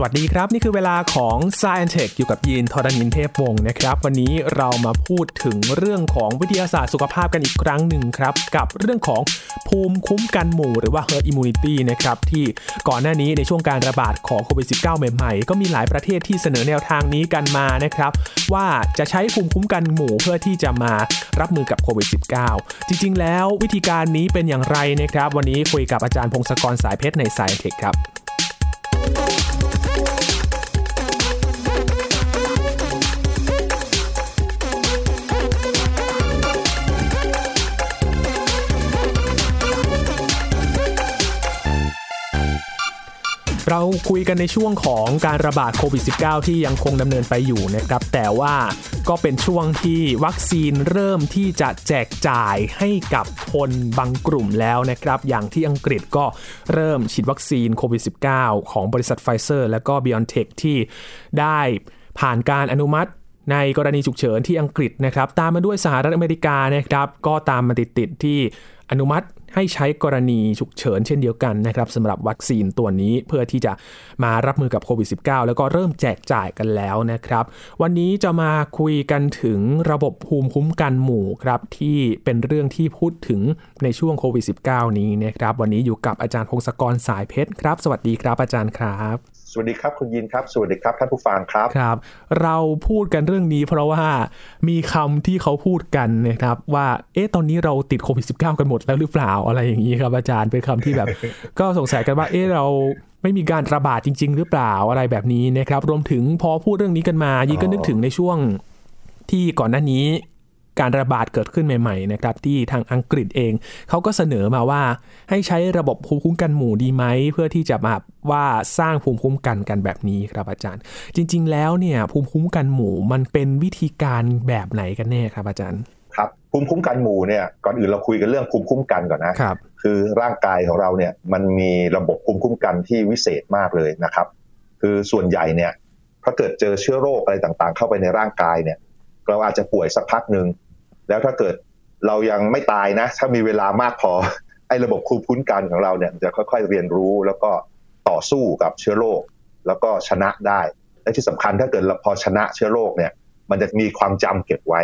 สวัสดีครับ นี่คือเวลาของ Science Tech อยู่กับยีนทรณินเทพวงศ์นะครับ วันนี้เรามาพูดถึงเรื่องของวิทยาศาสตร์สุขภาพกันอีกครั้งหนึ่งครับ กับเรื่องของภูมิคุ้มกันหมู่หรือว่า herd immunity นะครับ ที่ก่อนหน้านี้ในช่วงการระบาดของโควิด -19 ใหม่ๆ ก็มีหลายประเทศที่เสนอแนวทางนี้กันมานะครับ ว่าจะใช้ภูมิคุ้มกันหมู่เพื่อที่จะมารับมือกับโควิด -19 จริง ๆ แล้ววิธีการนี้เป็นอย่างไรนะครับ วันนี้คุยกับอาจารย์พงศกรสายเพชรใน Science Tech ครับ เราคุยกันในช่วงของการระบาดโควิด -19 ที่ยังคงดำเนินไปอยู่นะครับ แต่ว่าก็เป็นช่วงที่วัคซีนเริ่มที่จะแจกจ่ายให้กับคนบางกลุ่มแล้วนะครับ อย่างที่อังกฤษก็เริ่มฉีดวัคซีนโควิด -19 ของบริษัทไฟเซอร์ และก็ BioNTech ที่ได้ผ่านการอนุมัติในกรณีฉุกเฉินที่อังกฤษนะครับ ตามมาด้วยสหรัฐอเมริกานะครับ ก็ตามมาติดๆที่อนุมัติ ให้ใช้กรณีฉุกเฉินเช่นเดียวกันนะครับสำหรับวัคซีนตัวนี้เพื่อที่จะมารับมือกับโควิด -19 แล้วก็เริ่มแจกจ่ายกันแล้วนะครับ วันนี้จะมาคุยกันถึงระบบภูมิคุ้มกันหมู่ครับที่เป็นเรื่องที่พูดถึงในช่วงโควิด -19 นี้นะครับ วันนี้อยู่กับอาจารย์พงศกรสายเพชรครับ สวัสดีครับอาจารย์ครับสวัสดีครับคุณยินครับ สวัสดีครับท่านผู้ฟังครับครับ เราพูดกันเรื่องนี้เพราะว่ามีคำที่เขาพูดกันนะครับ ว่าเอ๊ะตอนนี้เราติดโควิด -19 กันหมดแล้วหรือเปล่าอะไรอย่างนี้ครับอาจารย์เป็นคำที่แบบ ก็สงสัยกันว่าเอ๊ะเราไม่มีการระบาดจริง ๆ หรือเปล่าอะไรแบบนี้นะครับ รวมถึงพอพูดเรื่องนี้กันมายี่ก็นึกถึงในช่วงที่ก่อนหน้านี้ การระบาดเกิดขึ้นใหม่ๆนะครับที่ทางอังกฤษเองเขาก็เสนอมาว่าให้ใช้ระบบภูมิคุ้มกันหมู่ดีไหม เพื่อที่จะมาว่าสร้างภูมิคุ้มกันกันแบบนี้ครับอาจารย์ จริง ๆ แล้วเนี่ยภูมิคุ้มกันหมู่มันเป็นวิธีการแบบไหนกันแน่ครับอาจารย์ครับภูมิคุ้มกันหมู่เนี่ยก่อนอื่นเราคุยกันเรื่องภูมิคุ้มกันก่อนนะครับคือร่างกายของเราเนี่ยมันมีระบบภูมิคุ้มกันที่วิเศษมากเลยนะครับ คือส่วนใหญ่เนี่ยถ้าเกิดเจอเชื้อโรคอะไรต่างๆ เข้าไปในร่างกายเนี่ย เราอาจจะป่วยสักพักหนึ่ง แล้วถ้าเกิดเรายังไม่ตายนะ ถ้ามีเวลามากพอไอ้ระบบภูมิคุ้มกันของเราเนี่ยจะค่อยๆเรียนรู้แล้วก็ต่อสู้กับเชื้อโรคแล้วก็ชนะได้ และที่สำคัญถ้าเกิดเราพอชนะเชื้อโรคเนี่ย มันจะมีความจำเก็บไว้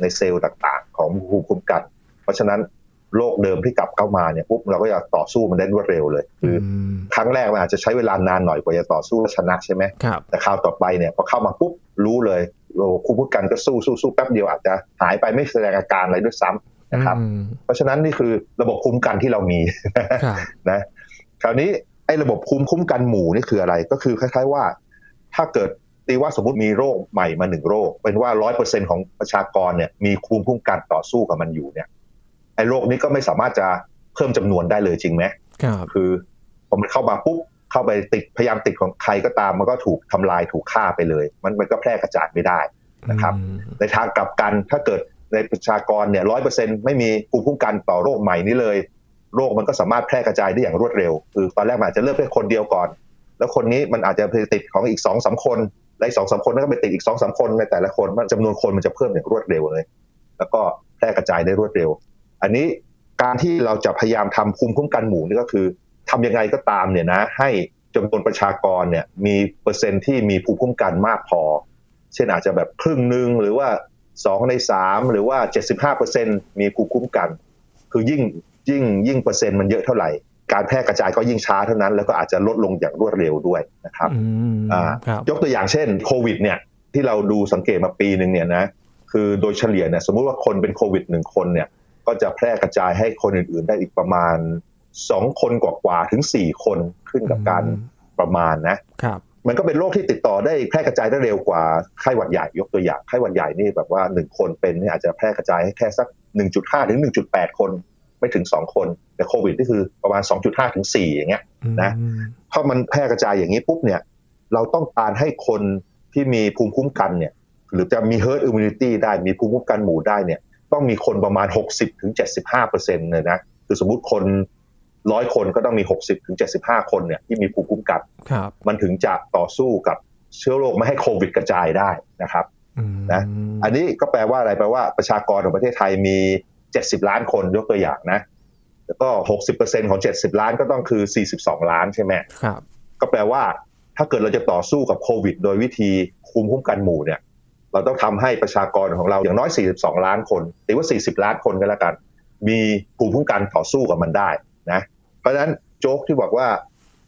ในเซลล์ต่างๆ ของภูมิคุ้มกัน เพราะฉะนั้นโรคเดิมที่กลับเข้ามาเนี่ยปุ๊บเราก็จะต่อสู้มันได้รวดเร็วเลย คือครั้งแรกมันอาจจะใช้เวลานานหน่อยกว่าจะต่อสู้และชนะใช่ไหมครับแต่คราวต่อไปเนี่ยพอเข้ามาปุ๊บ รู้เลยโอ้ภูมิคุ้มกันก็สู้สู้สู้แป๊บเดียวอาจจะหายไปไม่แสดงอาการอะไรด้วยซ้ำนะครับอืมเพราะฉะนั้นนี่คือระบบคุ้มกันที่เรามีครับนะคราวนี้ไอ้ระบบภูมิคุ้มกันหมู่นี่คืออะไรก็คือคล้าย ๆว่า ถ้าเกิดตีว่าสมมติมีโรคใหม่มาหนึ่งโรค เป็นว่าร้อยเปอร์เซ็นของประชากรเนี่ยมีภูมิคุ้มกันต่อสู้กับมันอยู่เนี่ยไอ้โรคนี้ก็ไม่สามารถจะเพิ่มจำนวนได้เลยจริงไหมครับคือพอมันเข้ามาปุ๊บ เข้าไปติดพยายามติดของใครก็ตาม มันก็ถูกทำลายถูกฆ่าไปเลย มันมันก็แพร่กระจายไม่ได้นะครับอืมในทางกลับกันถ้าเกิดในประชากรเนี่ยร้อยเปอร์เซ็นไม่มีภูมิคุ้มกันต่อโรคใหม่นี้เลย โรคมันก็สามารถแพร่กระจายได้อย่างรวดเร็ว คือตอนแรกมันอาจจะเริ่มแค่คนเดียวก่อน แล้วคนนี้มันอาจจะไปติดของอีกสองสามคนและอีกสองสามคนนั้นก็ไปติดอีกสองสามคนในแต่ละคนมันจำนวนคนมันจะเพิ่มอย่างรวดเร็วเลย แล้วก็แพร่กระจายได้รวดเร็ว อันนี้การที่เราจะพยายามทำภูมิคุ้มกันหมู่นี่ก็คือ ทำยังไงก็ตามเนี่ยนะให้จำนวนประชากรเนี่ยมีเปอร์เซ็นต์ที่มีภูมิคุ้มกันมากพอ เช่นอาจจะแบบครึ่งหนึ่งหรือว่าสองในสามหรือว่าเจ็ดสิบห้าเปอร์เซ็นมีภูมิคุ้มกัน คือยิ่งยิ่งยิ่งเปอร์เซ็นต์มันเยอะเท่าไหร่ การแพร่กระจายก็ยิ่งช้าเท่านั้น แล้วก็อาจจะลดลงอย่างรวดเร็วด้วยนะครับอืมอ่าครับยกตัวอย่างเช่นโควิดเนี่ยที่เราดูสังเกตมาปีหนึ่งเนี่ยนะคือโดยเฉลี่ยเนี่ยสมมุติว่าคนเป็นโควิดหนึ่งคนเนี่ยก็จะแพร่กระจายให้คนอื่น ๆ ได้อีกประมาณ สองคนกว่าๆถึงสี่คนขึ้นกับการประมาณนะครับมันก็เป็นโรคที่ติดต่อได้แพร่กระจายได้เร็วกว่าไข้หวัดใหญ่ยกตัวอย่างไข้หวัดใหญ่นี่แบบว่าหนึ่งคนเป็นนี่อาจจะแพร่กระจายให้แค่สัก1.5ถึง1.8คน ไม่ถึง2คน แต่โควิดนี่คือประมาณ2.5ถึง4อย่างเงี้ยนะอืมพอมันแพร่กระจายอย่างนี้ปุ๊บเนี่ยเราต้องการให้คนที่มีภูมิคุ้มกันเนี่ยหรือจะมี herd immunity ได้มีภูมิคุ้มกันหมู่ได้เนี่ยต้องมีคนประมาณ 60ถึง75เปอร์เซ็นต์เลยนะคือสมมุติคน ร้อยคนก็ต้องมี 60ถึง75 คนเนี่ยที่มีภูมิคุ้มกันครับมันถึงจะต่อสู้กับเชื้อโรคไม่ให้โควิดกระจายได้นะครับอืมนะอันนี้ก็แปลว่าอะไรแปลว่าประชากรของประเทศไทยมี 70 ล้านคนยกตัวอย่างนะแล้วก็ 60%ของ 70 ล้านก็ต้องคือ 42 ล้านใช่ไหมครับก็แปลว่าถ้าเกิดเราจะต่อสู้กับโควิด โดยวิธีคุมคุ้มกันหมู่เนี่ยเราต้องทำให้ประชากรของเราอย่างน้อย 42 ล้านคนหรือว่า 40 ล้านคนก็แล้วกัน มีภูมิคุ้มกันต่อสู้กับมันได้ นะเพราะฉะนั้นโจ๊กที่บอกว่า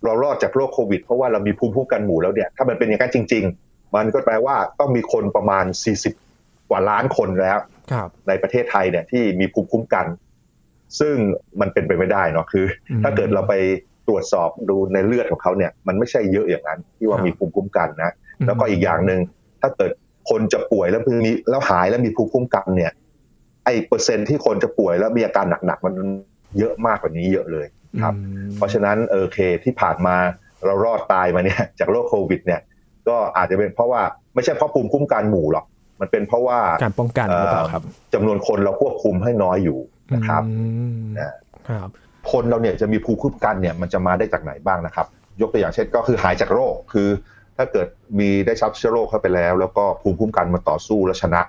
เรารอดจากโรคโควิด เพราะว่าเรามีภูมิคุ้มกันหมู่แล้วเนี่ยถ้ามันเป็นอย่างนั้นจริง ๆ มันก็แปลว่าต้องมีคนประมาณ 40 กว่าล้านคนแล้วในประเทศไทยเนี่ยที่มีภูมิคุ้มกัน ซึ่งมันเป็นไปไม่ได้เนาะคือ ถ้าเกิดเราไปตรวจสอบดูในเลือดของเขาเนี่ย มันไม่ใช่เยอะอย่างนั้น ที่ว่ามีภูมิคุ้มกันนะ แล้วก็อีกอย่างหนึ่งถ้าเกิดคนจะป่วยแล้วมีแล้วหายแล้วมีภูมิคุ้มกันเนี่ยไอ้เปอร์เซ็นที่คนจะป่วยแล้วมีอาการหนักๆมัน เยอะมากกว่านี้เยอะเลยครับ เพราะฉะนั้นเออเคที่ผ่านมาเรารอดตายมาเนี่ยจากโรคโควิด เนี่ย ก็อาจจะเป็นเพราะว่าไม่ใช่เพราะภูมิคุ้มกันหมู่หรอกมันเป็นเพราะว่าการป้องกันหรือเปล่าครับจำนวนคนเราควบคุมให้น้อยอยู่นะครับนะครับ คนเราเนี่ยจะมีภูมิคุ้มกันเนี่ยมันจะมาได้จากไหนบ้างนะครับ ยกตัวอย่างเช่นก็คือหายจากโรคคือ ถ้าเกิดมีได้ชับเชื้อโรคเข้าไปแล้ว แล้วก็ภูมิคุ้มกันมาต่อสู้และชนะ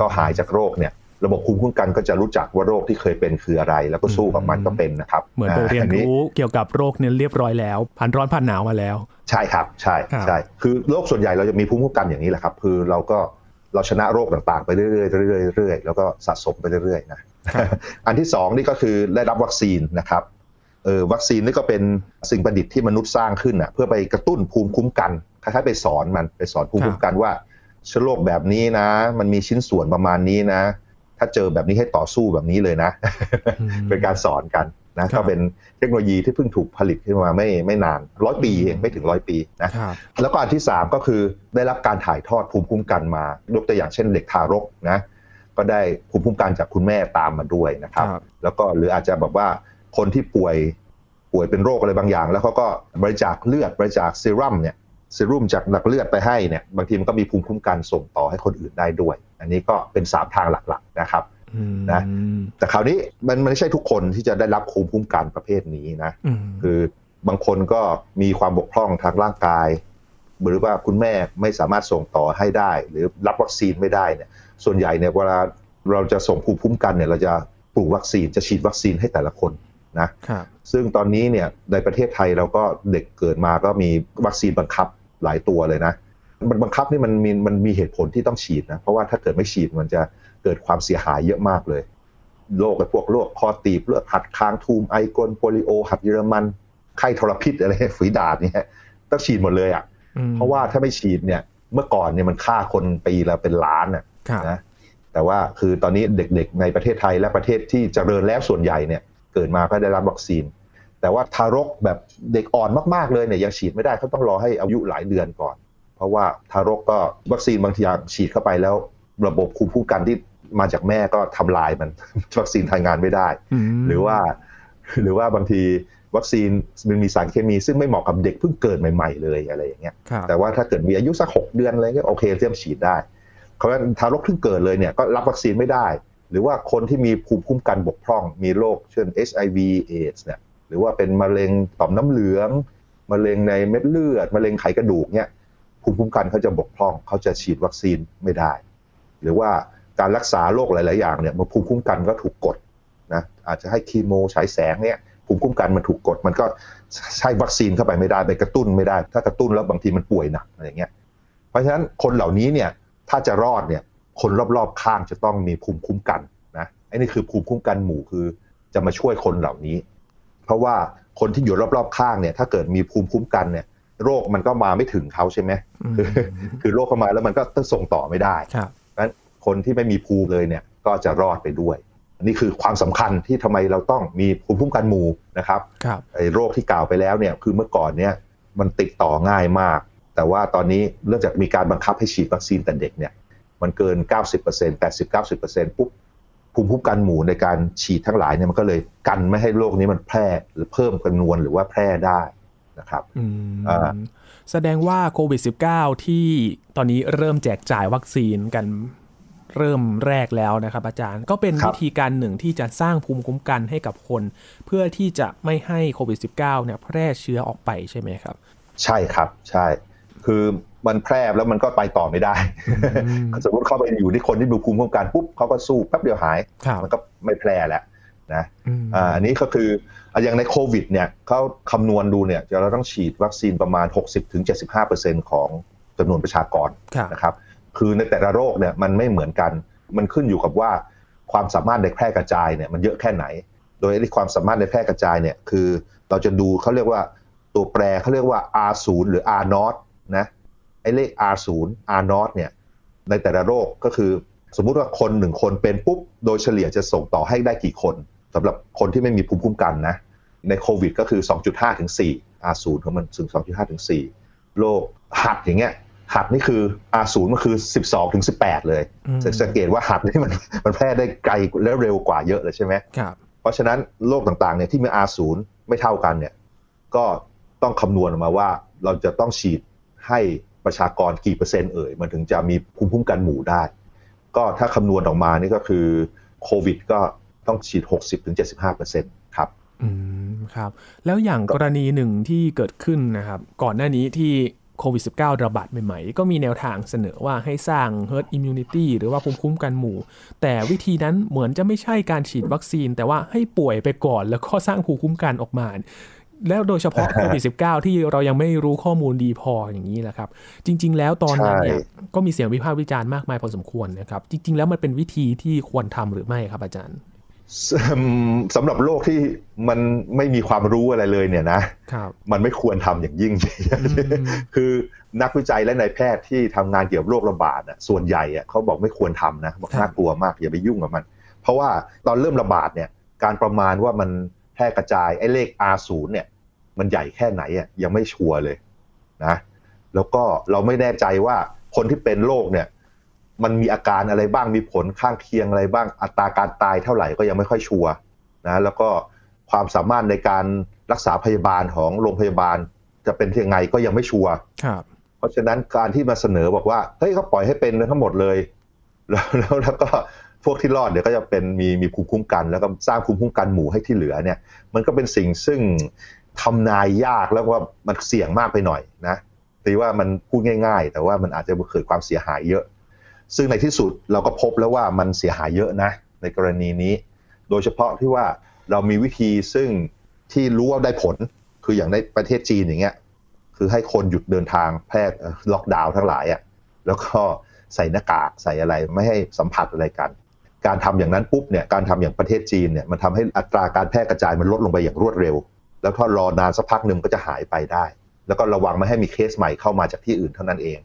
ก็หายจากโรคเนี่ย ระบบภูมิคุ้มกันก็จะรู้จักว่าโรคที่เคยเป็นคืออะไร แล้วก็สู้กับมันก็เป็นนะครับเหมือนไปเรียนรู้เกี่ยวกับโรคเนี่ยเรียบร้อยแล้วผ่านร้อนผ่านหนาวมาแล้ว ใช่ครับใช่ใช่คือโรคส่วนใหญ่เราจะมีภูมิคุ้มกันอย่างนี้แหละครับ คือเราก็เราชนะโรคต่างๆ ไปเรื่อยๆเรื่อยๆเรื่อยๆแล้วก็สะสมไปเรื่อยๆนะอันที่สองนี่ก็คือได้รับวัคซีนนะครับเออวัคซีนนี่ก็เป็นสิ่งประดิษฐ์ที่มนุษย์สร้างขึ้นอะเพื่อไปกระตุ้นภูมิคุ้มกันคล้ายๆไปสอนมันไปสอนภูมิคุ้มกันว่าเชื้อโรคแบบนี้นะ มันมีชิ้นส่วนประมาณนี้นะ ถ้าเจอแบบนี้ให้ต่อสู้แบบนี้เลยนะ เป็นการสอนกันนะก็เป็นเทคโนโลยีที่เพิ่งถูกผลิตขึ้นมาไม่ไม่นานร้อยปีเองไม่ถึงร้อยปีนะแล้วก็อันที่ 3 ก็คือได้รับการถ่ายทอดภูมิคุ้มกันมายกตัวอย่างเช่นเด็กทารกนะก็ได้ภูมิคุ้มกันจากคุณแม่ตามมาด้วยนะครับ แล้วก็หรืออาจจะแบบว่าคนที่ป่วยป่วยเป็นโรคอะไรบางอย่าง แล้วเขาก็บริจาคเลือดบริจาคเซรั่มเนี่ยเซรุ่มจากหลักเลือดไปให้เนี่ยบางทีมันก็มีภูมิคุ้มกันส่งต่อให้คนอื่นได้ด้วย อันนี้ก็เป็นสามทางหลักๆนะครับนะแต่คราวนี้มันไม่ใช่ทุกคนที่จะได้รับภูมิคุ้มกันประเภทนี้นะคือบางคนก็มีความบกพร่องทางร่างกาย หรือว่าคุณแม่ไม่สามารถส่งต่อให้ได้ หรือรับวัคซีนไม่ได้เนี่ยส่วนใหญ่เนี่ยเวลาเราจะส่งภูมิคุ้มกันเนี่ยเราจะปลูกวัคซีนจะฉีดวัคซีนให้แต่ละคนนะซึ่งตอนนี้เนี่ยในประเทศไทยเราก็เด็กเกิดมาก็มีวัคซีนบังคับหลายตัวเลยนะมัน บังคับนี่มันมีมันมีเหตุผลที่ต้องฉีดนะ เพราะว่าถ้าเกิดไม่ฉีดมันจะเกิดความเสียหายเยอะมากเลยโรคไอ้พวกโรคคอตีบเลือดหัดค้างทูมไอกลโปลิโอ หัดเยอรมันไข้ทรพิษอะไรฝีดาดเนี่ยต้องฉีดหมดเลยอะเพราะว่าถ้าไม่ฉีดเนี่ย เมื่อก่อนเนี่ยมันฆ่าคนปีละเป็นล้านอะนะแต่ว่าคือตอนนี้เด็กๆในประเทศไทยและประเทศที่เจริญแล้วส่วนใหญ่เนี่ย เกิดมาก็ได้รับวัคซีน แต่ว่าทารกแบบเด็กอ่อนมากๆเลยเนี่ยยังฉีดไม่ได้เขาต้องรอให้อายุหลายเดือนก่อนเพ ราะว่าทารกก็วัคซีนบางทีฉีดเข้าไปแล้ว ระบบภูมิคุ้มกันที่มาจากแม่ก็ทำลายมันวัคซีนทำงานไม่ได้ หรือว่า หรือว่าบางทีวัคซีนมันมีสารเคมีซึ่งไม่เหมาะกับเด็กเพิ่งเกิดใหม่ ๆ เลยอะไรอย่างเงี้ยแต่ว่าถ้าเกิดมีอายุสักหกเดือนอะไรเงี้ยโอเคเริ่มฉีดได้เพราะฉะนั้นทารกเพิ่งเกิดเลยเนี่ยก็รับวัคซีนไม่ได้ หรือว่าคนที่มีภูมิคุ้มกันบกพร่อง มีโรคเช่น HIV AIDS เนี่ยหรือว่าเป็นมะเร็งต่อมน้ำเหลืองมะเร็งในเม็ดเลือดมะเร็งไขกระดูกเนี่ย ภูมิคุ้มกันเขาจะบกพร่องเขาจะฉีดวัคซีนไม่ได้ หรือว่าการรักษาโรคหลาย ๆ อย่างเนี่ยภูมิคุ้มกันก็ถูกกดนะอาจจะให้คีโมฉายแสงเนี่ยภูมิคุ้มกันมันถูกกด มันก็ใช้วัคซีนเข้าไปไม่ได้ไปกระตุ้นไม่ได้ ถ้ากระตุ้นแล้วบางทีมันป่วยหนักอะไรเงี้ยเพราะฉะนั้นคนเหล่านี้เนี่ยถ้าจะรอดเนี่ยคนรอบ ๆ ข้างจะต้องมีภูมิคุ้มกันนะไอ้นี่คือภูมิคุ้มกันหมู่คือจะมาช่วยคนเหล่านี้ เพราะว่าคนที่อยู่รอบ ๆ ข้างเนี่ยถ้าเกิดมีภูมิคุ้มกันเนี่ย โรคมันก็มาไม่ถึงเขาใช่ไหมคือคือโรคเข้ามาแล้วมันก็ต้องส่งต่อไม่ได้ครับงั้นคนที่ไม่มีภูมิเลยเนี่ยก็จะรอดไปด้วย นี่คือความสำคัญที่ทำไมเราต้องมีภูมิคุ้มกันหมู่นะครับครับไอ้โรคที่กล่าวไปแล้วเนี่ยคือเมื่อก่อนเนี่ยมันติดต่อง่ายมาก แต่ว่าตอนนี้เนื่องจากมีการบังคับให้ฉีดวัคซีนแต่เด็กเนี่ยมันเกิน 90% 80-90%ปุ๊บภูมิคุ้มกันหมู่ในการฉีดทั้งหลายเนี่ยมันก็เลยกันไม่ให้โรคนี้มันแพร่หรือเพิ่มจำนวนหรือว่าแพร่ได้ นะครับแสดงว่าโควิด -19 ที่ตอนนี้เริ่มแจกจ่ายวัคซีนกันเริ่มแรกแล้วนะครับอาจารย์ก็เป็นวิธีการหนึ่งที่จะสร้างภูมิคุ้มกันให้กับคน เพื่อที่จะไม่ให้โควิด -19 เนี่ยแพร่เชื้อออกไปใช่ไหมครับ ใช่ครับใช่ คือมันแพร่แล้วมันก็ไปต่อไม่ได้ สมมติเข้าไปอยู่ที่คนที่มีภูมิคุ้มกันปุ๊บเขาก็สู้แป๊บเดียวหาย มันก็ไม่แพร่แล้ว นะอันนี้ก็คืออย่างในโควิดเนี่ยเขาคำนวณดูเนี่ยเราต้องฉีดวัคซีนประมาณ 60-75%ของจำนวนประชากรนะครับคือในแต่ละโรคเนี่ยมันไม่เหมือนกัน มันขึ้นอยู่กับว่าความสามารถในแพร่กระจายเนี่ยมันเยอะแค่ไหน โดยที่ความสามารถในแพร่กระจายเนี่ยคือเราจะดูเขาเรียกว่าตัวแปรเขาเรียกว่า R0 หรือ R0 นะไอ้เลข R0 R0 เนี่ยในแต่ละโรคก็คือ สมมุติว่าคนหนึ่งคนเป็นปุ๊บโดยเฉลี่ยจะส่งต่อให้ได้กี่คน สำหรับคนที่ไม่มีภูมิคุ้มกันนะในโควิดก็คือ 2.5 ถึง 4 R0 ของมันถึง 2.5 ถึง 4 โรคหัดอย่างเงี้ยหัดนี่คือ R0 มันคือ 12 ถึง 18 เลยสังเกตว่าหัดนี่มันมันแพร่ได้ไกลและเร็วกว่าเยอะเลยใช่ไหมครับเพราะฉะนั้นโรคต่างๆเนี่ยที่มี R0 ไม่เท่ากันเนี่ยก็ต้องคำนวณออกมาว่าเราจะต้องฉีดให้ประชากรกี่เปอร์เซ็นต์เอ่ยมันถึงจะมีภูมิคุ้มกันหมู่ได้ ก็ถ้าคำนวณออกมานี่ก็คือโควิดก็ ต้องฉีด 60-75%ครับอืมครับ แล้วอย่างกรณีหนึ่งที่เกิดขึ้นนะครับ ก่อนหน้านี้ที่โควิด -19 ระบาดใหม่ๆ ก็มีแนวทางเสนอว่าให้สร้าง herd immunity หรือว่าภูมิคุ้มกันหมู่ แต่วิธีนั้นเหมือนจะไม่ใช่การฉีดวัคซีน แต่ว่าให้ป่วยไปก่อนแล้วก็สร้างภูมิคุ้มกันออกมา แล้วโดยเฉพาะโควิด -19 ที่เรายังไม่รู้ข้อมูลดีพออย่างนี้แหละครับ จริง ๆ แล้วตอนนั้นเนี่ยก็มีเสียงวิพากษ์วิจารณ์มากมายพอสมควรนะครับ จริง ๆ แล้วมันเป็นวิธีที่ควรทำหรือไม่ครับอาจารย์ สำหรับโลกที่มันไม่มีความรู้อะไรเลยเนี่ยนะมันไม่ควรทำอย่างยิ่ง คือนักวิจัยและนายแพทย์ที่ทำงานเกี่ยวกับโรคระบาดส่วนใหญ่เขาบอกไม่ควรทำนะบอกน่ากลัวมากอย่าไปยุ่งกับมัน เพราะว่าตอนเริ่มระบาดเนี่ยการประมาณว่ามันแพร่กระจายไอ้เลข R0 เนี่ยมันใหญ่แค่ไหนอะยังไม่ชัวร์เลยนะแล้วก็เราไม่แน่ใจว่าคนที่เป็นโรคเนี่ย มันมีอาการอะไรบ้างมีผลข้างเคียงอะไรบ้างอัตราการตายเท่าไหร่ก็ยังไม่ค่อยชัวร์นะแล้วก็ความสามารถในการรักษาพยาบาลของโรงพยาบาล จะเป็นยังไงก็ยังไม่ชัวร์เพราะฉะนั้นการที่มาเสนอบอกว่าเฮ้ยเขาปล่อยให้เป็นทั้งหมดเลย แล้วแล้วแล้วก็พวกที่รอดเดี๋ยวก็จะเป็นมีมีภูมิคุ้มกัน แล้วก็สร้างภูมิคุ้มกันหมู่ให้ที่เหลือเนี่ย มันก็เป็นสิ่งซึ่งทำนายยากแล้วว่ามันเสี่ยงมากไปหน่อยนะตีว่ามันพูดง่าย ๆ แต่ว่ามันอาจจะเกิดความเสียหายเยอะ ซึ่งในที่สุดเราก็พบแล้วว่ามันเสียหายเยอะนะ ในกรณีนี้ โดยเฉพาะที่ว่าเรามีวิธีซึ่งที่รู้ว่าได้ผลคืออย่างในประเทศจีนอย่างเงี้ยคือให้คนหยุดเดินทางแพร่ล็อกดาวน์ทั้งหลายอะ่ะแล้วก็ใส่หน้ากากใส่อะไรไม่ให้สัมผัสอะไรกัน การทำอย่างนั้นปุ๊บเนี่ยการทำอย่างประเทศจีนเนี่ยมันทำให้อัตราการแพร่กระจายมันลดลงไปอย่างรวดเร็ว แล้วถ้ารอนานสักพักหนึ่งก็จะหายไปได้ แล้วก็ระวังไม่ให้มีเคสใหม่เข้ามาจากที่อื่นเท่านั้นเอง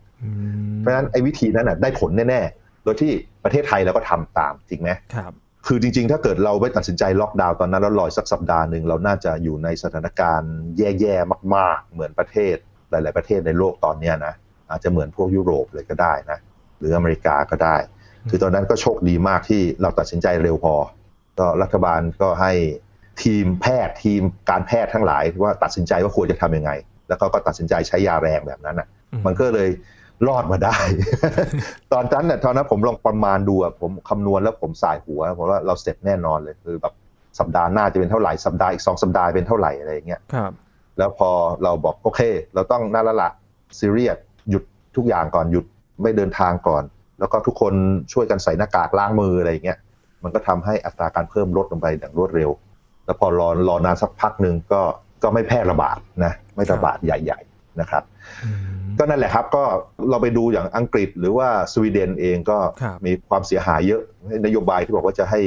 เพราะฉะนั้นไอ้วิธีนั้นน่ะได้ผลแน่ๆ โดยที่ประเทศไทยเราก็ทำตามจริงไหมครับคือจริงๆ ถ้าเกิดเราไม่ตัดสินใจล็อกดาวน์ตอนนั้นแล้วรอยสักสัปดาห์หนึ่งเราน่าจะอยู่ในสถานการณ์แย่ๆ มากๆ เหมือนประเทศหลาย ๆ ประเทศในโลกตอนนี้นะอาจจะเหมือนพวกยุโรปเลยก็ได้นะหรืออเมริกาก็ได้ คือตอนนั้นก็โชคดีมากที่เราตัดสินใจเร็วพอ ก็รัฐบาลก็ให้ทีมแพทย์ทีมการแพทย์ทั้งหลายว่าตัดสินใจว่าควรจะทํำยังไง แล้วก็ก็ตัดสินใจใช้ยาแรงแบบนั้นอะ มันก็เลย รอดมาได้ ตอนนั้นเนี่ยตอนนั้นผมลองประมาณดูอะผมคำนวณแล้วผมสายหัวผมว่าเราเสร็จแน่นอนเลยคือแบบสัปดาห์หน้าจะเป็นเท่าไหร่สัปดาห์อีกสองสัปดาห์เป็นเท่าไหร่อะไรอย่างเงี้ยครับ แล้วพอเราบอกโอเค เราต้องน่าละละซีเรียสหยุดทุกอย่างก่อนหยุดไม่เดินทางก่อน แล้วก็ทุกคนช่วยกันใส่หน้ากากล้างมืออะไรอย่างเงี้ยมันก็ทำให้อัตราการเพิ่มลดลงไปอย่างรวดเร็ว แล้วพอรอรอนานสักพักหนึ่งก็ก็ไม่แพร่ระบาดนะไม่ระบาดใหญ่ ๆนะครับ ก็นั่นแหละครับก็เราไปดูอย่างอังกฤษหรือว่าสวีเดนเองก็มีความเสียหายเยอะนโยบายที่บอกว่าจะให้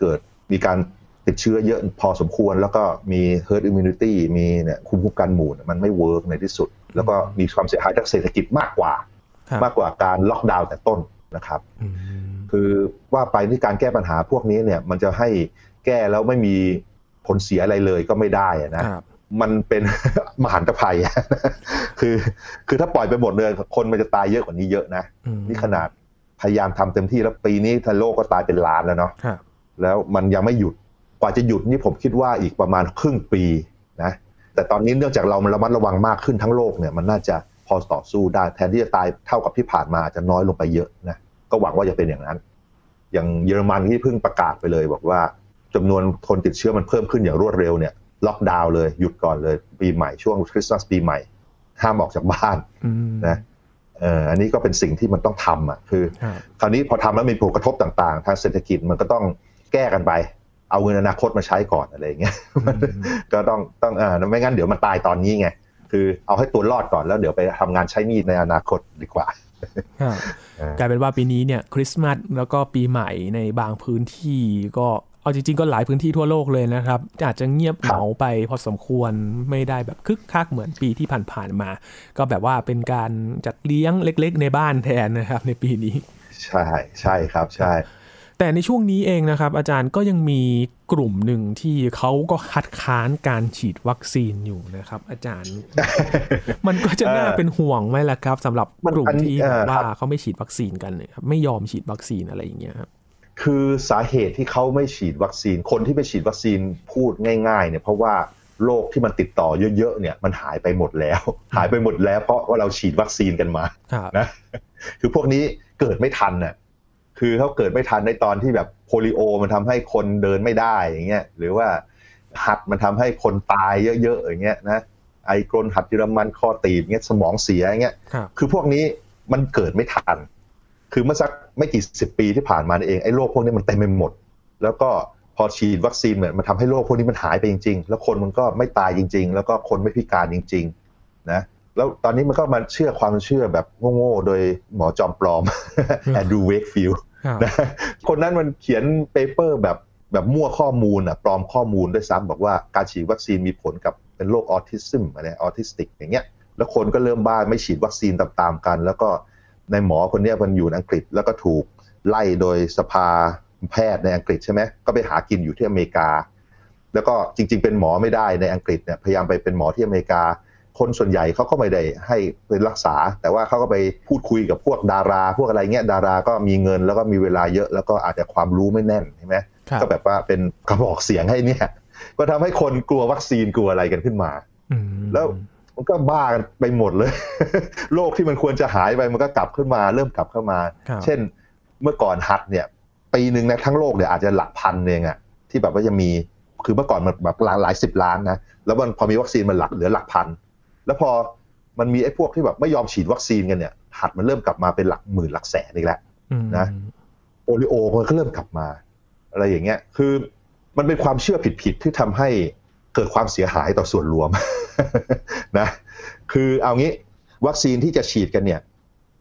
เกิดมีการติดเชื้อเยอะพอสมควร แล้วก็มี herd immunity มีเนี่ยภูมิคุ้มกันหมู่มันไม่ work ในที่สุด แล้วก็มีความเสียหายทางเศรษฐกิจมากกว่า มากกว่าการล็อกดาวน์แต่ต้นนะครับ คือว่าไปที่การแก้ปัญหาพวกนี้เนี่ยมันจะให้แก้แล้วไม่มีผลเสียอะไรเลยก็ไม่ได้นะ มันเป็นมหันตภัย คือ คือถ้าปล่อยไปหมดเลยคนมันจะตายเยอะกว่านี้เยอะนะ นี่ขนาดพยายามทำเต็มที่แล้วปีนี้ทั้งโลกก็ตายเป็นล้านแล้วเนาะ แล้วมันยังไม่หยุด กว่าจะหยุดนี่ผมคิดว่าอีกประมาณครึ่งปีนะ แต่ตอนนี้เนื่องจากเรามันระมัดระวังมากขึ้นทั้งโลกเนี่ยมันน่าจะพอต่อสู้ได้ แทนที่จะตายเท่ากับที่ผ่านมาจะน้อยลงไปเยอะนะ ก็หวังว่าจะเป็นอย่างนั้น อย่างเยอรมันที่เพิ่งประกาศไปเลย บอกว่าจำนวนคนติดเชื้อมันเพิ่มขึ้นอย่างรวดเร็วเนี่ย ล็อกดาวน์เลยหยุดก่อนเลยปีใหม่ช่วงคริสต์มาสปีใหม่ห้ามออกจากบ้านนะเอออันนี้ก็เป็นสิ่งที่มันต้องทำอะคือ คราวนี้พอทำแล้วมีผลกระทบต่างๆ ทางเศรษฐกิจมันก็ต้องแก้กันไป เอาเงินอนาคตมาใช้ก่อนอะไรเงี้ยก็ต้องต้องอ่าไม่งั้นเดี๋ยวมันตายตอนนี้ไงคือเอาให้ตัวรอดก่อนแล้วเดี๋ยวไปทำงานใช้มีดในอนาคตดีกว่ากลายเป็นว่าปีนี้เนี่ยคริสต์มาสแล้วก็ปีใหม่ในบางพื้นที่ก็ เอาจริงๆก็หลายพื้นที่ทั่วโลกเลยนะครับ อาจจะเงียบเหงาไปพอสมควรไม่ได้แบบคึกคักเหมือนปีที่ผ่านๆมา ก็แบบว่าเป็นการจัดเลี้ยงเล็กๆ ในบ้านแทนนะครับ ในปีนี้ ใช่ใช่ครับใช่ แต่ในช่วงนี้เองนะครับ อาจารย์ก็ยังมีกลุ่มหนึ่งที่เขาก็คัดค้านการฉีดวัคซีนอยู่นะครับ อาจารย์ มันก็จะน่าเป็นห่วงไหมล่ะครับสำหรับกลุ่มที่ว่าเขาไม่ฉีดวัคซีนกันเลยครับไม่ยอมฉีดวัคซีนอะไรอย่างเงี้ยครับ คือสาเหตุที่เขาไม่ฉีดวัคซีน คนที่ไปฉีดวัคซีนพูดง่ายๆเนี่ยเพราะว่าโรคที่มันติดต่อเยอะๆเนี่ยมันหายไปหมดแล้ว หายไปหมดแล้ว เพราะว่าเราฉีดวัคซีนกันมานะคือพวกนี้เกิดไม่ทันน่ะคือเขาเกิดไม่ทันในตอนที่แบบโพลิโอ มันทำให้คนเดินไม่ได้อย่างเงี้ยหรือว่าหัดมันทำให้คนตายเยอะๆอย่างเงี้ยนะไอกรนหัดเยอรมันคอตีบเงี้ยสมองเสียอย่างเงี้ยคือพวกนี้มันเกิดไม่ทัน คือเมื่อสักไม่กี่สิบปีที่ผ่านมาเองไอ้โรคพวกนี้มันเต็มไปหมด แล้วก็พอฉีดวัคซีนเหมือนมันทำให้โรคพวกนี้มันหายไปจริง ๆ แล้วคนมันก็ไม่ตายจริง ๆ แล้วก็คนไม่พิการจริง ๆ นะแล้วตอนนี้มันก็มาเชื่อความเชื่อแบบโง่ๆ โดยหมอจอมปลอม Andrew Wakefield นะคนนั้นมันเขียน paper แบบแบบมั่วข้อมูลอะปลอมข้อมูลด้วยซ้ำบอกว่าการฉีดวัคซีนมีผลกับเป็นโรคออทิซึมอะไรออทิสติกอย่างเงี้ยแล้วคนก็เริ่มบ้าไม่ฉีดวัคซีนตามๆกัน แล้วก็ ในหมอคนนี้มันอยู่อังกฤษแล้วก็ถูกไล่โดยสภาแพทย์ในอังกฤษใช่ไหมก็ไปหากินอยู่ที่อเมริกา แล้วก็จริง ๆ เป็นหมอไม่ได้ในอังกฤษเนี่ยพยายามไปเป็นหมอที่อเมริกา คนส่วนใหญ่เขาก็ไม่ได้ให้เป็นรักษา แต่ว่าเขาก็ไปพูดคุยกับพวกดารา พวกอะไรเงี้ยดาราก็มีเงินแล้วก็มีเวลาเยอะ แล้วก็อาจจะความรู้ไม่แน่นใช่ไหมก็แบบว่าเป็นกระบอกเสียงให้เนี่ยก็ทำให้คนกลัววัคซีนกลัวอะไรกันขึ้นมา แล้ว มันก็บ้ากันไปหมดเลย โรคที่มันควรจะหายไปมันก็กลับขึ้นมา เริ่มกลับเข้ามา เช่นเมื่อก่อนหัดเนี่ย ปีหนึ่งนะทั้งโลกเนี่ยอาจจะหลักพันเองอะที่แบบว่าจะมีคือเมื่อก่อนมันแบบหลายสิบล้านนะแล้วมันพอมีวัคซีนมันหลักเหลือหลักพัน แล้วพอมันมีไอ้พวกที่แบบไม่ยอมฉีดวัคซีนกันเนี่ย หัดมันเริ่มกลับมาเป็นหลักหมื่นหลักแสนอีกแล้วนะโอริโอมันก็เริ่มกลับมา อะไรอย่างเงี้ย คือมันเป็นความเชื่อผิดๆที่ทำให้ เกิดความเสียหายต่อส่วนรวมนะคือเอางี้วัคซีนที่จะฉีดกันเนี่ย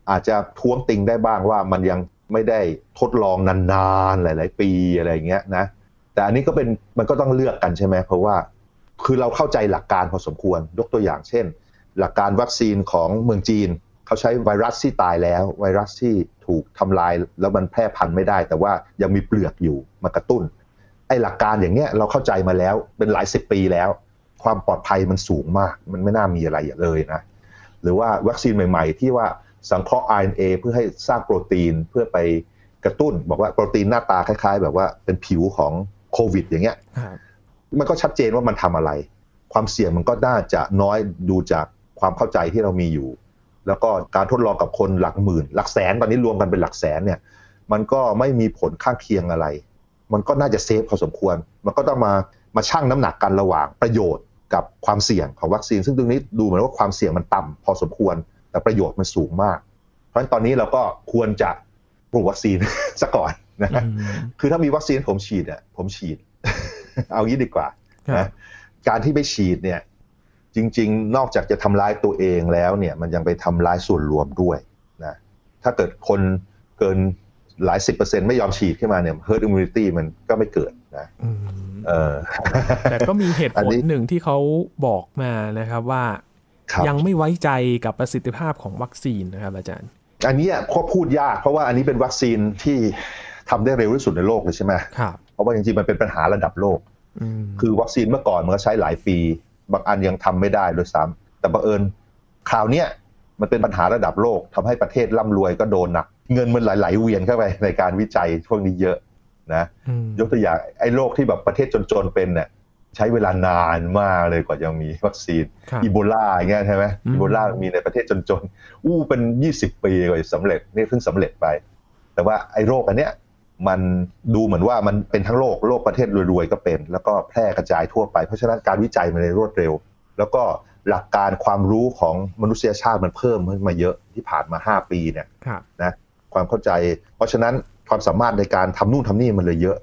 อาจจะท้วงติงได้บ้างว่ามันยังไม่ได้ทดลองนานๆหลาย ๆ ปีอะไรเงี้ยนะ แต่อันนี้ก็เป็นมันก็ต้องเลือกกันใช่ไหมเพราะว่าคือเราเข้าใจหลักการพอสมควรยกตัวอย่างเช่น หลักการวัคซีนของเมืองจีน เขาใช้ไวรัสที่ตายแล้ว ไวรัสที่ถูกทำลายแล้วมันแพร่พันธุ์ไม่ได้ แต่ว่ายังมีเปลือกอยู่มากระตุ้น ไอ้หลักการอย่างเงี้ยเราเข้าใจมาแล้วเป็นหลายสิบปีแล้ว ความปลอดภัยมันสูงมาก มันไม่น่ามีอะไรเลยนะ หรือว่าวัคซีนใหม่ ๆ ที่ว่าสังเคราะห์ RNA เพื่อให้สร้างโปรตีนเพื่อไปกระตุ้น บอกว่าโปรตีนหน้าตาคล้าย ๆ แบบว่าเป็นผิวของโควิด อย่างเงี้ยมันก็ชัดเจนว่ามันทำอะไร ความเสี่ยงมันก็น่าจะน้อยดูจากความเข้าใจที่เรามีอยู่ แล้วก็การทดลองกับคนหลักหมื่น หลักแสนตอนนี้รวมกันเป็นหลักแสนเนี่ย มันก็ไม่มีผลข้างเคียงอะไร มันก็น่าจะเซฟพอสมควร มันก็ต้องมามาชั่งน้ำหนักกันระหว่างประโยชน์กับความเสี่ยงของวัคซีน ซึ่งตรงนี้ดูเหมือนว่าความเสี่ยงมันต่ำพอสมควร แต่ประโยชน์มันสูงมาก เพราะฉะนั้นตอนนี้เราก็ควรจะปลูกวัคซีนซะก่อนนะคือถ้ามีวัคซีนผมฉีดอะผมฉีด เอางี้ดีกว่านะการที่ไปฉีดเนี่ยจริง ๆ นอกจากจะทำร้ายตัวเองแล้วเนี่ยมันยังไปทำร้ายส่วนรวมด้วยนะถ้าเกิดคนเกิน หลายสิบเปอร์เซ็นไม่ยอมฉีดขึ้นมาเนี่ย herd immunity มันก็ไม่เกิดนะแต่ก็มีเหตุผลหนึ่งที่เขาบอกมานะครับว่ายังไม่ไว้ใจกับประสิทธิภาพของวัคซีนนะครับอาจารย์ อันนี้ก็พูดยากเพราะว่าอันนี้เป็นวัคซีนที่ทำได้เร็วที่สุดในโลกเลยใช่ไหมครับเพราะว่าจริงๆมันเป็นปัญหาระดับโลก คือวัคซีนเมื่อก่อนมันก็ใช้หลายปี บางอันยังทำไม่ได้ด้วยซ้ำแต่บังเอิญคราวเนี้ยมันเป็นปัญหาระดับโลกทำให้ประเทศร่ำรวยก็โดนหนัก เงินมันไหลๆเวียนเข้าไปในการวิจัยช่วงนี้เยอะนะยกตัวอย่างไอ้โรคที่แบบประเทศจนๆเป็นเนี่ยใช้เวลานานมากเลยกว่าจะมีวัคซีนอีโบลาอย่างเงี้ยใช่ไหมอีโบลามีในประเทศจนๆอู้เป็นยี่สิบปีกว่าจะสำเร็จนี่เพิ่งสำเร็จไป แต่ว่าไอ้โรคอันเนี้ยมันดูเหมือนว่ามันเป็นทั้งโลกโลกประเทศรวยๆก็เป็น แล้วก็แพร่กระจายทั่วไป เพราะฉะนั้นการวิจัยมันเลยรวดเร็ว แล้วก็หลักการความรู้ของมนุษยชาติมันเพิ่มขึ้นมาเยอะที่ผ่านมา 5 ปีเนี่ยนะ ความเข้าใจ เพราะฉะนั้นความสามารถในการทำนู่นทำนี่มันเลยเยอะ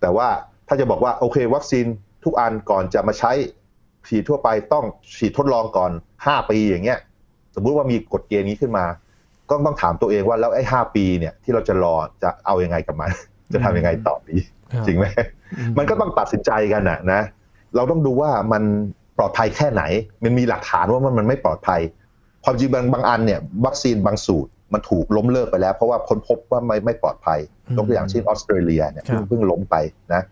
แต่ว่าถ้าจะบอกว่าโอเค วัคซีนทุกอันก่อนจะมาใช้ฉีดทั่วไปต้องฉีดทดลองก่อน 5 ปีอย่างเงี้ย สมมุติว่ามีกฎเกณฑ์นี้ขึ้นมา ก็ต้องถามตัวเองว่าแล้วไอ้ห้าปีเนี่ยที่เราจะรอจะเอาอยัางไงกับมัน จะทำยังไงต่อดีจริงไหมมันก็ต้องตัดสินใจกันนะนะ เราต้องดูว่ามันปลอดภัยแค่ไหน มันมีหลักฐานว่ามันมันไม่ปลอดภัย ความจริงบางบางอันเนี่ยวัคซีนบางสูตร มันถูกล้มเลิกไปแล้ว เพราะว่าค้นพบว่าไม่ไม่ปลอดภัยยกตัวอย่างเช่นออสเตรเลียเนี่ยเพิ่งเพิ่งล้มไปนะ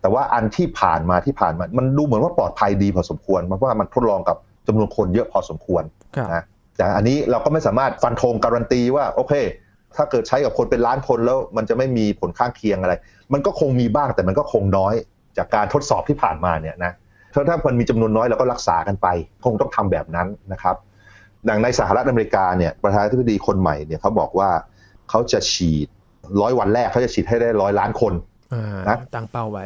แต่ว่าอันที่ผ่านมาที่ผ่านมา มันดูเหมือนว่าปลอดภัยดีพอสมควรเพราะว่ามันทดลองกับจำนวนคนเยอะพอสมควรนะแต่อันนี้เราก็ไม่สามารถฟันธงการันตีว่าโอเค ถ้าเกิดใช้กับคนเป็นล้านคนแล้วมันจะไม่มีผลข้างเคียงอะไร มันก็คงมีบ้างแต่มันก็คงน้อย จากการทดสอบที่ผ่านมาเนี่ยนะถ้าถ้ามันมีจำนวนน้อยเราก็รักษากันไป คงต้องทำแบบนั้นนะครับ ดังในสหรัฐอเมริกาเนี่ยประธานาธิบดีคนใหม่เนี่ยเขาบอกว่าเขาจะฉีดร้อยวันแรกเขาจะฉีดให้ได้ร้อยล้านคนนะตั้งเป้าไว้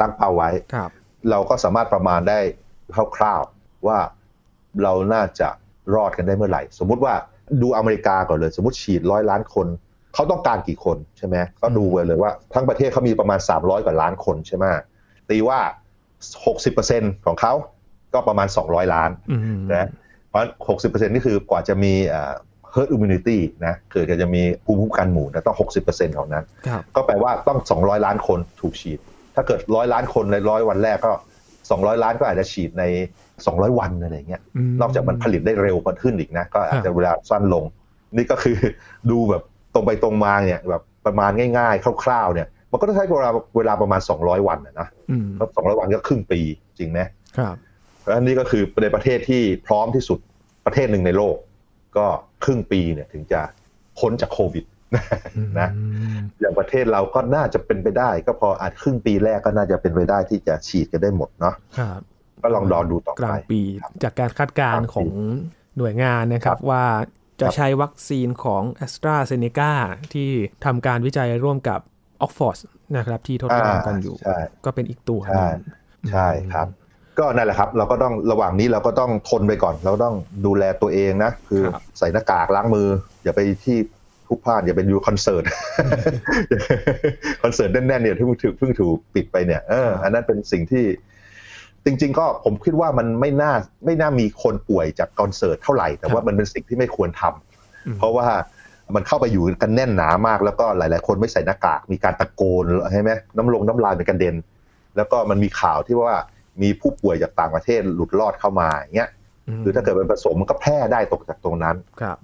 ตั้งเป้าไว้ครับ เราก็สามารถประมาณได้คร่าวๆว่าเราน่าจะรอดกันได้เมื่อไหร่ สมมุติว่าดูอเมริกาก่อนเลย สมมติฉีดร้อยล้านคนเขาต้องการกี่คนใช่ไหมก็ดูเลยว่าทั้งประเทศเขามีประมาณ 300 กว่าล้านคนใช่ไหมตีว่า 60%ของเขาก็ประมาณ 200 ล้านนะ เพราะ60%นี่คือกว่าจะมี herd immunity นะคือจะมีภูมิคุ้มกันหมู่ต้อง 60%ของนั้น ก็แปลว่าต้อง 200 ล้านคนถูกฉีด ถ้าเกิดร้อยล้านคนในร้อยวันแรกก็ 200 ล้านก็อาจจะฉีดใน 200 วันอะไรเงี้ยนอกจากมันผลิตได้เร็วขึ้นอีกนะ ก็อาจจะเวลาสั้นลง นี่ก็คือดูแบบตรงไปตรงมาเนี่ยแบบประมาณง่ายๆ คร่าวๆเนี่ยมันก็ต้องใช้เวลาเวลาประมาณ 200 วันนะสองร้อยวันก็ครึ่งปีจริงไหมครับ เพราะฉะนั้นนี่ก็คือในประเทศที่พร้อมที่สุดประเทศหนึ่งในโลก ก็ครึ่งปีเนี่ยถึงจะพ้นจากโควิดนะอย่างประเทศเราก็น่าจะเป็นไปได้ ก็พออาจครึ่งปีแรกก็น่าจะเป็นไปได้ที่จะฉีดกันได้หมดเนาะก็ลองรอดูต่อไปกลางปี จากการคาดการณ์ของหน่วยงานนะครับว่าจะใช้วัคซีนของ a s t r a z เซ e c a ที่ทำการวิจัยร่วมกับออกฟอร์ดนะครับที่ทดลองกันอยู่ ก็เป็นอีกตัวใช่ใช่ครับ ก็นั่นแหละครับ เราก็ต้องระหว่างนี้เราก็ต้องทนไปก่อน เราต้องดูแลตัวเองนะ คือใส่หน้ากากล้างมือ อย่าไปที่ทุกพลาดอย่าไปดูคอนเสิร์ตคอนเสิร์ตแน่นๆเนี่ยที่เพิ่งถูกเพิ่งถูกปิดไปเนี่ยเอออันนั้นเป็นสิ่งที่ จริง ๆ ก็ผมคิดว่ามันไม่น่าไม่น่ามีคนป่วยจากคอนเสิร์ตเท่าไหร่ แต่ว่ามันเป็นสิ่งที่ไม่ควรทำเพราะว่ามันเข้าไปอยู่กันแน่นหนามาก แล้วก็หลาย ๆ คนไม่ใส่หน้ากากมีการตะโกนใช่ไหมน้ำลงน้ำลายเป็นกระเด็น แล้วก็มันมีข่าวที่ว่า มีผู้ป่วยจากต่างประเทศหลุดรอดเข้ามาอย่างเงี้ยหรือถ้าเกิดเป็นผสมมันก็แพร่ได้ตกจากตรงนั้น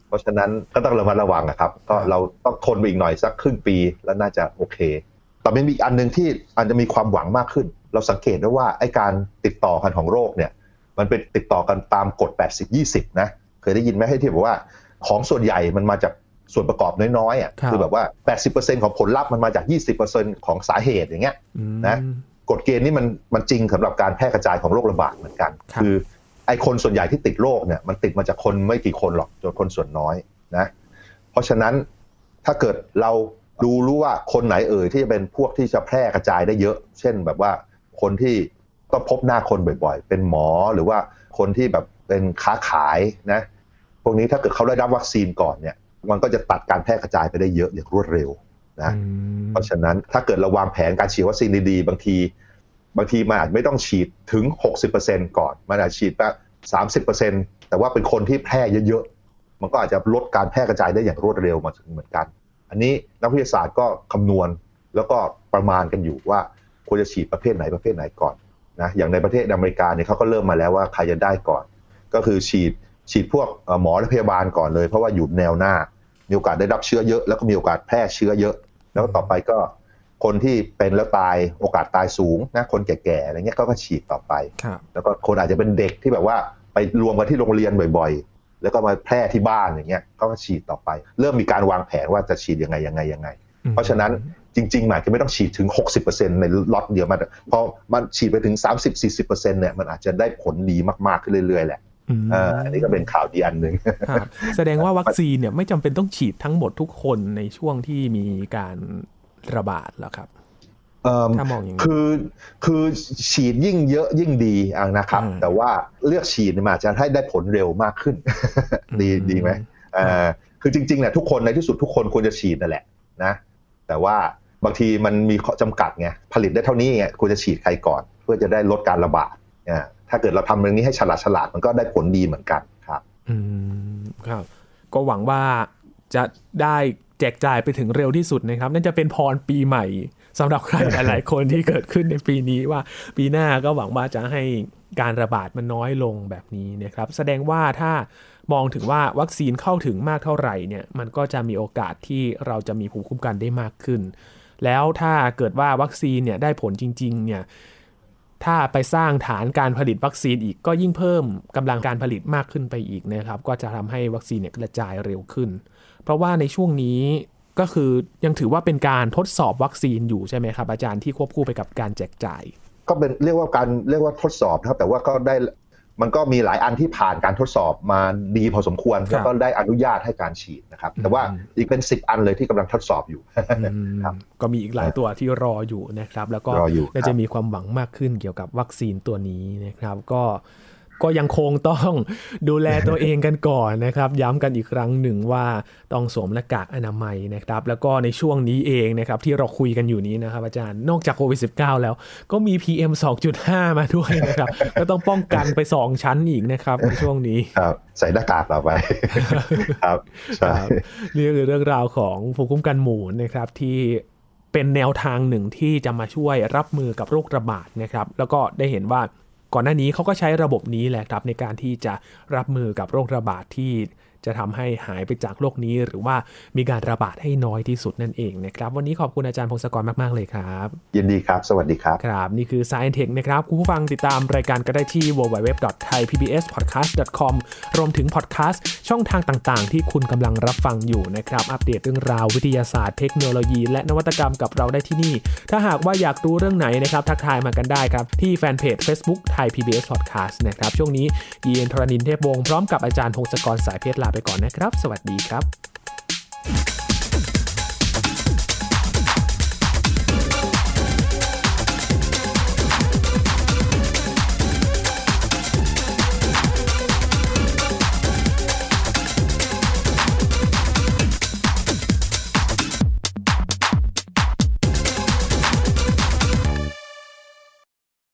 เพราะฉะนั้นก็ต้องระมัดระวังนะครับ ก็เราต้องทนไปอีกหน่อยสักครึ่งปีแล้วน่าจะโอเคแต่มันมีอันหนึ่งที่อาจจะมีความหวังมากขึ้น เราสังเกตได้ว่าไอ้การติดต่อกันของโรคเนี่ย มันเป็นติดต่อกันตามกฎ 80-20 นะ เคยได้ยินไหมให้ที่บอกว่าของส่วนใหญ่มันมาจากส่วนประกอบน้อยๆอะคือแบบว่า 80%ของผลลัพธ์มันมาจาก 20%ของสาเหตุอย่างเงี้ยนะ กฎเกณฑ์นี้มันมันจริงสำหรับการแพร่กระจายของโรคระบาดเหมือนกัน คือไอ้คนส่วนใหญ่ที่ติดโรคเนี่ยมันติดมาจากคนไม่กี่คนหรอกจนคนส่วนน้อยนะ เพราะฉะนั้นถ้าเกิดเราดูรู้ว่าคนไหนเอ่ยที่จะเป็นพวกที่จะแพร่กระจายได้เยอะ เช่นแบบว่าคนที่ต้องพบหน้าคนบ่อยๆ เป็นหมอหรือว่าคนที่แบบเป็นค้าขายนะ พวกนี้ถ้าเกิดเขาได้รับวัคซีนก่อนเนี่ย มันก็จะตัดการแพร่กระจายไปได้เยอะอย่างรวดเร็ว นะเพราะฉะนั้นถ้าเกิดเราวางแผนการฉีดวัคซีนดีๆ บางที บางทีมันอาจไม่ต้องฉีดถึง 60%ก่อน มันอาจฉีดแค่สามสิบเปอร์เซ็นแต่ว่าเป็นคนที่แพร่เยอะๆ มันก็อาจจะลดการแพร่กระจายได้อย่างรวดเร็วมาเหมือนกัน อันนี้นักวิทยาศาสตร์ก็คำนวณแล้วก็ประมาณกันอยู่ว่าควรจะฉีดประเภทไหนประเภทไหนก่อนนะอย่างในประเทศอเมริกาเนี่ยเขาก็เริ่มมาแล้วว่าใครจะได้ก่อน ก็คือฉีดฉีดพวกหมอและพยาบาลก่อนเลย เพราะว่าอยู่แนวหน้า มีโอกาสได้รับเชื้อเยอะ แล้วก็มีโอกาสแพร่เชื้อเยอะ แล้วต่อไปก็คนที่เป็นแล้วตายโอกาสตายสูงนะคนแก่ๆอะไรเงี้ยก็ฉีดต่อไป แล้วก็คนอาจจะเป็นเด็กที่แบบว่าไปรวมกันที่โรงเรียนบ่อยๆ แล้วก็มาแพร่ที่บ้านอย่างเงี้ยก็ฉีดต่อไป เริ่มมีการวางแผนว่าจะฉีดยังไงยังไงยังไง เพราะฉะนั้นจริงๆอาจจะไม่ต้องฉีดถึง 60%ในล็อตเดียวมันพอมันฉีดไปถึง 30-40%เนี่ยมันอาจจะได้ผลดีมากๆขึ้นเรื่อยๆแหละ อันนี้ก็เป็นข่าวดีอันหนึ่งแสดงว่าวัคซีนเนี่ยไม่จำเป็นต้องฉีดทั้งหมดทุกคนในช่วงที่มีการระบาดแล้วครับถ้ามองอย่างนี้คือคือฉีดยิ่งเยอะยิ่งดีนะครับ แต่ว่าเลือกฉีดมาจะให้ได้ผลเร็วมากขึ้น ดีดีไหมคือจริงๆเนี่ยทุกคนในที่สุดทุกคนควรจะฉีดนั่นแหละนะ แต่ว่าบางทีมันมีข้อจำกัดไงผลิตได้เท่านี้ไงควรจะฉีดใครก่อน เพื่อจะได้ลดการระบาดเนี่ย ถ้าเกิดเราทำเรื่องนี้ให้ฉลาดฉลาดมันก็ได้ผลดีเหมือนกันครับ อืมครับ ก็หวังว่าจะได้แจกจ่ายไปถึงเร็วที่สุดนะครับนั่นจะเป็นพรปีใหม่สำหรับใครหลายๆคนที่เกิดขึ้นในปีนี้ว่าปีหน้าก็หวังว่าจะให้การระบาดมันน้อยลงแบบนี้นะครับ แสดงว่าถ้ามองถึงว่าวัคซีนเข้าถึงมากเท่าไหร่เนี่ย มันก็จะมีโอกาสที่เราจะมีภูมิคุ้มกันได้มากขึ้น แล้วถ้าเกิดว่าวัคซีนเนี่ยได้ผลจริง ๆ เนี่ย ถ้าไปสร้างฐานการผลิตวัคซีนอีกก็ยิ่งเพิ่มกำลังการผลิตมากขึ้นไปอีกนะครับก็จะทำให้วัคซีนเนี่ยกระจายเร็วขึ้น เพราะว่าในช่วงนี้ก็คือยังถือว่าเป็นการทดสอบวัคซีนอยู่ใช่ไหมครับอาจารย์ที่ควบคู่ไปกับการแจกจ่าย ก็เป็นเรียกว่าการเรียกว่าทดสอบนะครับแต่ว่าก็ได้ มันก็มีหลายอันที่ผ่านการทดสอบมาดีพอสมควรครับแล้วก็ได้อนุญาตให้การฉีดนะครับ แต่ว่าอืมอีกเป็นสิบอันเลยที่กำลังทดสอบอยู่อืมครับก็มีอีกหลายตัวที่รออยู่นะครับ แล้วก็รออยู่น่าคจะรับมีความหวังมากขึ้นเกี่ยวกับวัคซีนตัวนี้นะครับ ก็ ก็ยังคงต้องดูแลตัวเองกันก่อนนะครับ ย้ำกันอีกครั้งหนึ่งว่าต้องสวมหน้ากากอนามัยนะครับ แล้วก็ในช่วงนี้เองนะครับ ที่เราคุยกันอยู่นี้นะครับ อาจารย์นอกจากโควิด -19 แล้วก็มี PM 2.5 มาด้วยนะครับ ก็ต้องป้องกันไป 2 ชั้นอีกนะครับในช่วงนี้ครับใส่หน้ากากเราไปครับใช่ครับนี่ก็คือเรื่องราวของภูมิคุ้มกันหมู่นะครับที่เป็นแนวทางหนึ่งที่จะมาช่วยรับมือกับโรคระบาดนะครับ แล้วก็ได้เห็นว่า ก่อนหน้านี้เขาก็ใช้ระบบนี้แหละครับในการที่จะรับมือกับโรคระบาดที่ จะทำให้หายไปจากโรคนี้ หรือว่ามีการระบาดให้น้อยที่สุดนั่นเองนะครับวันนี้ขอบคุณอาจารย์พงศกรมาก ๆ เลยครับ ยินดีครับ สวัสดีครับครับนี่คือ Science Tech นะครับคุณผู้ฟังติดตามรายการก็ได้ที่ www.thaipbspodcast.com รวมถึงพอดแคสต์ช่องทางต่าง ๆ ที่คุณกำลังรับฟังอยู่นะครับอัปเดตเรื่องราววิทยาศาสตร์เทคโนโลยี และนวัตกรรมกับเราได้ที่นี่ ถ้าหากว่าอยากรู้เรื่องไหนนะครับทักทายมากันได้ครับที่แฟนเพจ Facebook Thai PBS Podcast นะครับช่วงนี้ยีนทรณินเทพวงศ์พร้อมกับอาจารย์พงศกรสายเพชรลาไปก่อนนะครับ สวัสดีครับ